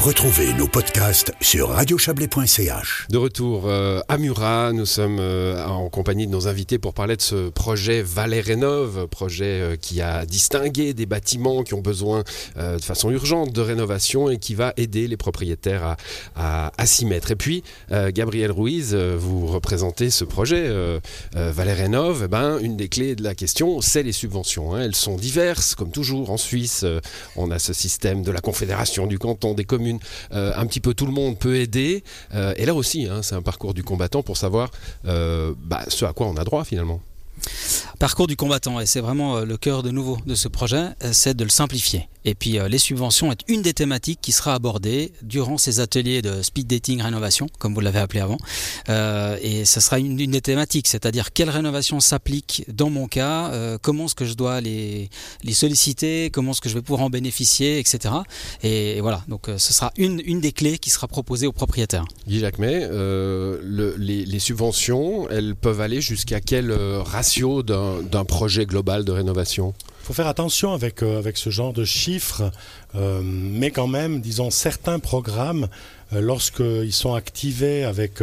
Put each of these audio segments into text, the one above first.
Retrouvez nos podcasts sur radiochablais.ch. De retour euh, à Murat, nous sommes euh, en compagnie de nos invités pour parler de ce projet Valais Rénove, projet euh, qui a distingué des bâtiments qui ont besoin de façon urgente de rénovation et qui va aider les propriétaires à, s'y mettre. Et puis, Gabriel Ruiz, vous représentez ce projet Valais Rénove. Eh ben, une des clés de la question, c'est les subventions. Hein. Elles sont diverses, comme toujours en Suisse. on a ce système de la Confédération du canton, des communes euh, un petit peu tout le monde peut aider. Euh, et là aussi, hein, c'est un parcours du combattant pour savoir euh, bah, ce à quoi on a droit finalement. Parcours du combattant, et c'est vraiment le cœur de nouveau de ce projet, c'est de le simplifier. Et puis euh, les subventions est une des thématiques qui sera abordée durant ces ateliers de speed dating rénovation, comme vous l'avez appelé avant. Euh, et ce sera une, des thématiques, c'est-à-dire quelle rénovation s'applique dans mon cas, euh, comment est-ce que je dois les, solliciter, comment est-ce que je vais pouvoir en bénéficier, etc. Et, voilà, donc ce sera une, une des clés qui sera proposée aux propriétaires. Guy Jacquemet, le, les, les, subventions, elles peuvent aller jusqu'à quel ratio d'un projet global de rénovation faut faire attention avec, euh, avec ce genre de chiffres, euh, mais quand même, disons, certains programmes, euh, lorsqu'ils sont activés avec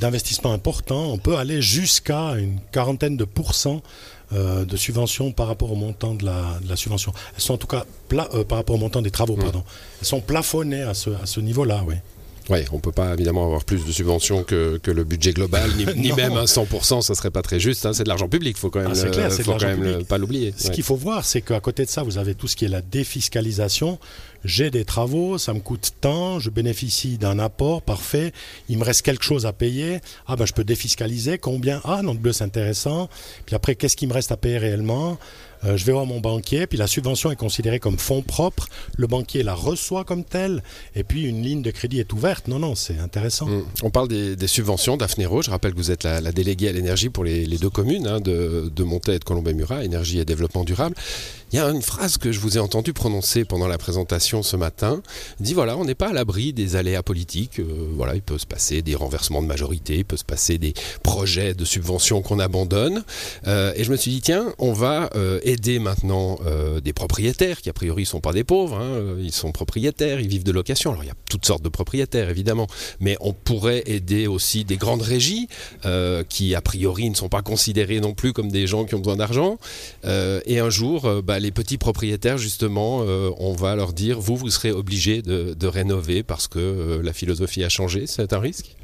d'investissements importants, on peut aller jusqu'à une quarantaine de pourcents de subventions par rapport au montant de la, de la subvention. Elles sont en tout cas par rapport au montant des travaux, mmh. pardon. Elles sont plafonnées à ce, à ce niveau-là, oui. Oui, on ne peut pas évidemment avoir plus de subventions que, que le budget global, ni, même un 100%, ça serait pas très juste. Hein. c'est de l'argent public, il faut quand même, ah, faut quand même pas l'oublier. Ce qu'il faut voir, c'est qu'à côté de ça, vous avez tout ce qui est la défiscalisation. J'ai des travaux, ça me coûte tant, je bénéficie d'un apport, parfait. Il me reste quelque chose à payer. Ah ben je peux défiscaliser. Combien? Ah non, bleu c'est intéressant. Puis après, qu'est-ce qui me reste à payer réellement? Euh, je vais voir mon banquier, puis la subvention est considérée comme fonds propres, le banquier la reçoit comme telle, et puis une ligne de crédit est ouverte. Non, non, c'est intéressant. Mm. On parle des, subventions d'Afnero. Je rappelle que vous êtes la, déléguée à l'énergie pour les, deux communes hein, de, de et de Colombay-Murat, énergie et développement durable. Il y a une phrase que je vous ai entendu prononcer pendant la présentation ce matin. Dit voilà, on n'est pas à l'abri des aléas politiques. Euh, voilà, il peut se passer des renversements de majorité, il peut se passer des projets de subventions qu'on abandonne. Euh, et je me suis dit tiens, on va aider maintenant des propriétaires qui a priori sont pas des pauvres. Hein, ils sont propriétaires, ils vivent de location. Alors il y a toutes sortes de propriétaires évidemment, mais on pourrait aider aussi des grandes régies qui a priori ne sont pas considérées non plus comme des gens qui ont besoin d'argent. et un jour, bah, les petits propriétaires, justement, euh, on va leur dire, vous, vous serez obligés de, rénover parce que euh, la philosophie a changé. C'est un risque?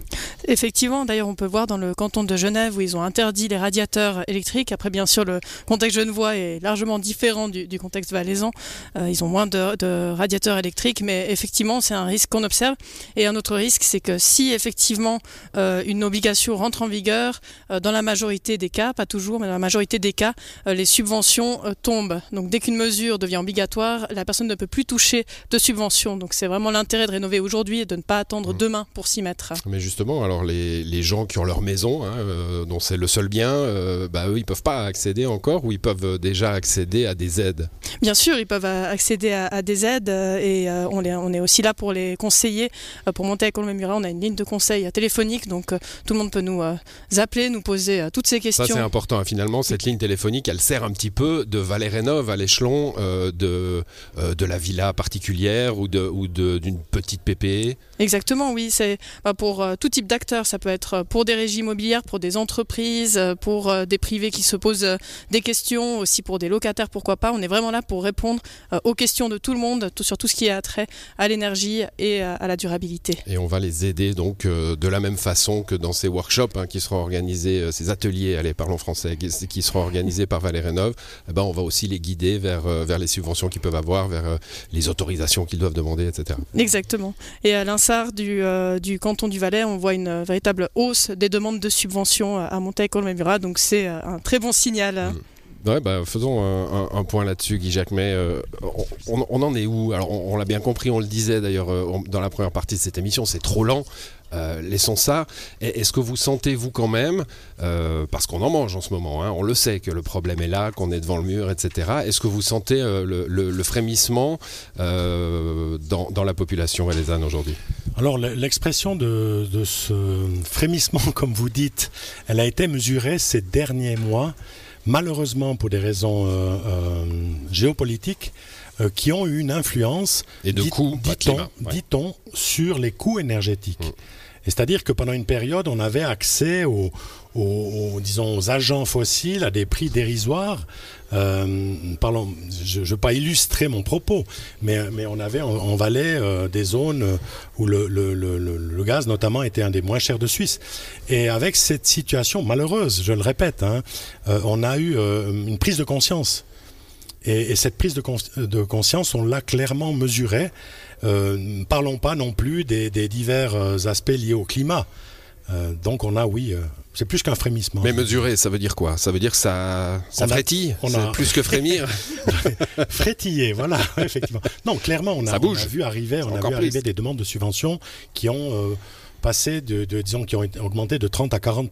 Effectivement, d'ailleurs, on peut voir dans le canton de Genève où ils ont interdit les radiateurs électriques. Après, bien sûr, le contexte genevois est largement différent du, contexte valaisan. Euh, ils ont moins de, radiateurs électriques, mais effectivement, c'est un risque qu'on observe. Et un autre risque, c'est que si effectivement une obligation rentre en vigueur, dans la majorité des cas, pas toujours, mais dans la majorité des cas, les subventions tombent. Donc dès qu'une mesure devient obligatoire, la personne ne peut plus toucher de subventions. Donc c'est vraiment l'intérêt de rénover aujourd'hui et de ne pas attendre mmh. demain pour s'y mettre. Mais justement, alors les, les gens qui ont leur maison, hein, euh, dont c'est le seul bien, euh, bah, eux, ils peuvent pas accéder encore ou ils peuvent déjà accéder à des aides Bien sûr, ils peuvent accéder à, des aides euh, et on, est, on, est, aussi là pour les conseiller. pour monter à Colombe-Murat, on a une ligne de conseil téléphonique, donc tout le monde peut nous appeler, nous poser toutes ces questions. Ça c'est important, hein. finalement, cette ligne téléphonique, elle sert un petit peu de Valais Rénov l'échelon euh, de, euh, de la villa particulière ou d'une ou de, petite PPE Exactement, oui. C'est bah, pour euh, tout type Ça peut être pour des régies immobilières, pour des entreprises, pour des privés qui se posent des questions, aussi pour des locataires, pourquoi pas. On est vraiment là pour répondre aux questions de tout le monde, tout, sur tout ce qui est attrait à l'énergie et à la durabilité. Et on va les aider donc de la même façon que dans ces workshops hein, qui seront organisés, ces ateliers, allez, parlons français, qui, seront organisés par Valérie Renov. Eh ben, on va aussi les guider vers, euh, vers les subventions qu'ils peuvent avoir, vers euh, les autorisations qu'ils doivent demander, etc. Exactement. Et à l'instar du, euh, du canton du Valais, on voit une véritable hausse des demandes de subventions à montaï colmé donc c'est un très bon signal. Mm. Ouais, bah, faisons un, point là-dessus, Guy Jacques. Mais on, en est où? Alors, on, l'a bien compris, on le disait d'ailleurs dans la première partie de cette émission, c'est trop lent. Euh, laissons ça. Est-ce que vous sentez, vous quand même, euh, parce qu'on en mange en ce moment, hein, on le sait que le problème est là, qu'on est devant le mur, etc. Est-ce que vous sentez euh, le, frémissement dans, la population valaisanne aujourd'hui? Alors l'expression de, de, ce frémissement, comme vous dites, elle a été mesurée ces derniers mois. Malheureusement, pour des raisons géopolitiques, euh, qui ont eu une influence, Et de dit- coûts, pas de dit-on, climat, ouais. dit-on, sur les coûts énergétiques. Mm. C'est-à-dire que pendant une période, on avait accès aux, disons, agents fossiles à des prix dérisoires. Euh, parlons, je ne veux pas illustrer mon propos, mais, mais on avait en, Valais euh, des zones où le, le- le- gaz, notamment, était un des moins chers de Suisse. Et avec cette situation malheureuse, je le répète, hein, euh, on a eu une prise de conscience. Et, et cette prise de, cons- de conscience, on l'a clairement mesurée. Euh, ne parlons pas non plus des, des divers euh, aspects liés au climat. Euh, donc on a, oui, euh, c'est plus qu'un frémissement. Mais mesurer, ça veut dire quoi? Ça veut dire que ça, ça On a- frétille? on a- plus que frémir? Frétiller, voilà, effectivement. Non, clairement, on a, Ça bouge. on a vu arriver, on a vu arriver des demandes de subventions qui ont euh, passé de, de- disons, qui ont augmenté de 30 à 40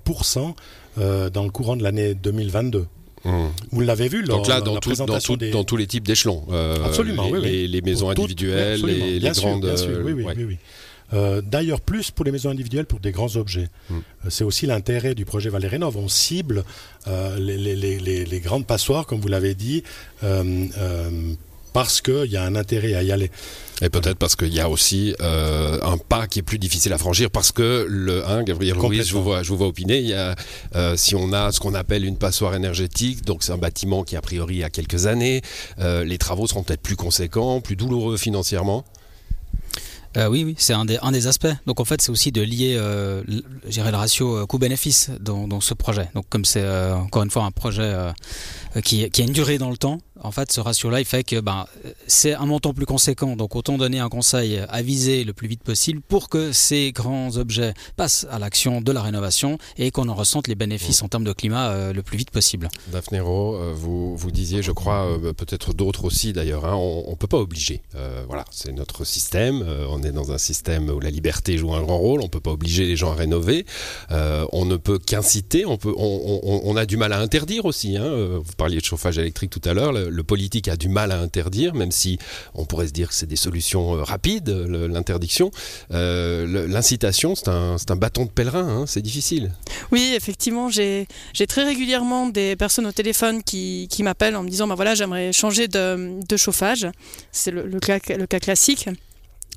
euh, dans le courant de l'année 2022. Hum. Vous l'avez vu lors Donc là, dans, la tout- dans, présentation tout- des... dans tous les types d'échelons. euh, Absolument, les, oui, oui. les- les maisons individuelles, oui, les, les Bien sûr, grandes. bien sûr, oui, oui, ouais. Euh, D'ailleurs, plus pour les maisons individuelles, pour des grands objets. Mm. Euh, C'est aussi l'intérêt du projet Valérénov. On cible euh, les, grandes passoires, comme vous l'avez dit, parce qu'il y a un intérêt à y aller. Et peut-être parce qu'il y a aussi euh, un pas qui est plus difficile à franchir parce que le hein, Gabriel Ruiz, je vous vois, je vous vois opiner. Il y a, euh, si on a ce qu'on appelle une passoire énergétique, donc c'est un bâtiment qui a priori a quelques années, euh, les travaux seront peut-être plus conséquents, plus douloureux financièrement. Euh, oui, oui, c'est un des, un des aspects. Donc en fait, c'est aussi de lier euh, le, ratio euh, coût-bénéfice dans, dans ce projet. Donc comme c'est euh, encore une fois un projet qui, qui a une durée dans le temps, en fait, ce ratio-là, il fait que ben, c'est un montant plus conséquent. Donc autant donner un conseil à viser le plus vite possible pour que ces grands objets passent à l'action de la rénovation et qu'on en ressente les bénéfices en termes de climat le plus vite possible. Daphné Rowe, euh, vous, vous disiez, je crois, peut-être d'autres aussi d'ailleurs, hein, on ne peut pas obliger. Voilà, c'est notre système. on est dans un système où la liberté joue un grand rôle. On ne peut pas obliger les gens à rénover. Euh, on ne peut qu'inciter. On, a du mal à interdire aussi. hein. Euh, Vous parliez de chauffage électrique tout à l'heure. Le, politique a du mal à interdire, même si on pourrait se dire que c'est des solutions euh, rapides, l'interdiction. L'incitation, c'est un, bâton de pèlerin. hein, c'est difficile. Oui, effectivement, j'ai très régulièrement des personnes au téléphone qui, m'appellent en me disant bah voilà, j'aimerais changer de, chauffage. C'est le cas classique.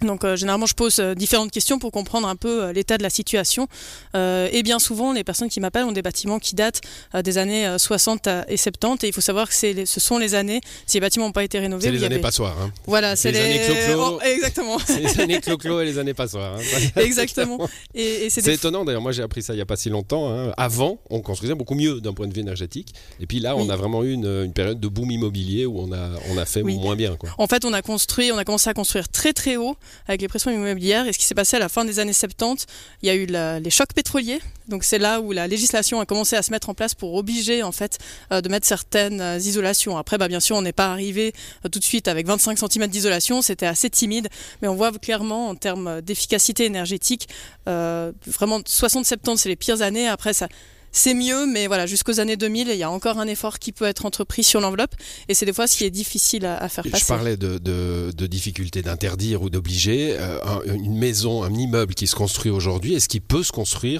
Donc euh, généralement je pose euh, différentes questions pour comprendre un peu euh, l'état de la situation et bien souvent les personnes qui m'appellent ont des bâtiments qui datent des années euh, 60 et 70 et il faut savoir que les- ce sont les années si les bâtiments n'ont pas été rénovés C'est les années avait- passoires. hein. voilà c'est les les, années clo-clo. Oh, exactement C'est les années clo-clo et les années passoires. hein. exactement et, et c'est C'est des étonnant d'ailleurs, moi j'ai appris ça il n'y a pas si longtemps. hein. Avant, on construisait beaucoup mieux d'un point de vue énergétique. Et puis là, on Oui. a vraiment eu une, une période de boom immobilier où on a, on a fait Oui. moins bien. Quoi. En fait, on a construit, on a commencé à construire très très haut avec les pressions immobilières. Et ce qui s'est passé à la fin des années 70, il y a eu les chocs pétroliers. Donc c'est là où la législation a commencé à se mettre en place pour obliger en fait euh, de mettre certaines euh, isolations. Après, bah, bien sûr, on n'est pas arrivé euh, tout de suite avec 25 cm d'isolation. C'était assez timide, mais on voit clairement en termes d'efficacité énergétique, vraiment 60-70 c'est les pires années. Après ça. C'est mieux, mais voilà, jusqu'aux années 2000, il y a encore un effort qui peut être entrepris sur l'enveloppe, et c'est des fois ce qui est difficile à, à faire Je passer. parlais de, de, de difficulté d'interdire ou d'obliger. Euh, un- une maison, un immeuble qui se construit aujourd'hui, est-ce qu'il peut se construire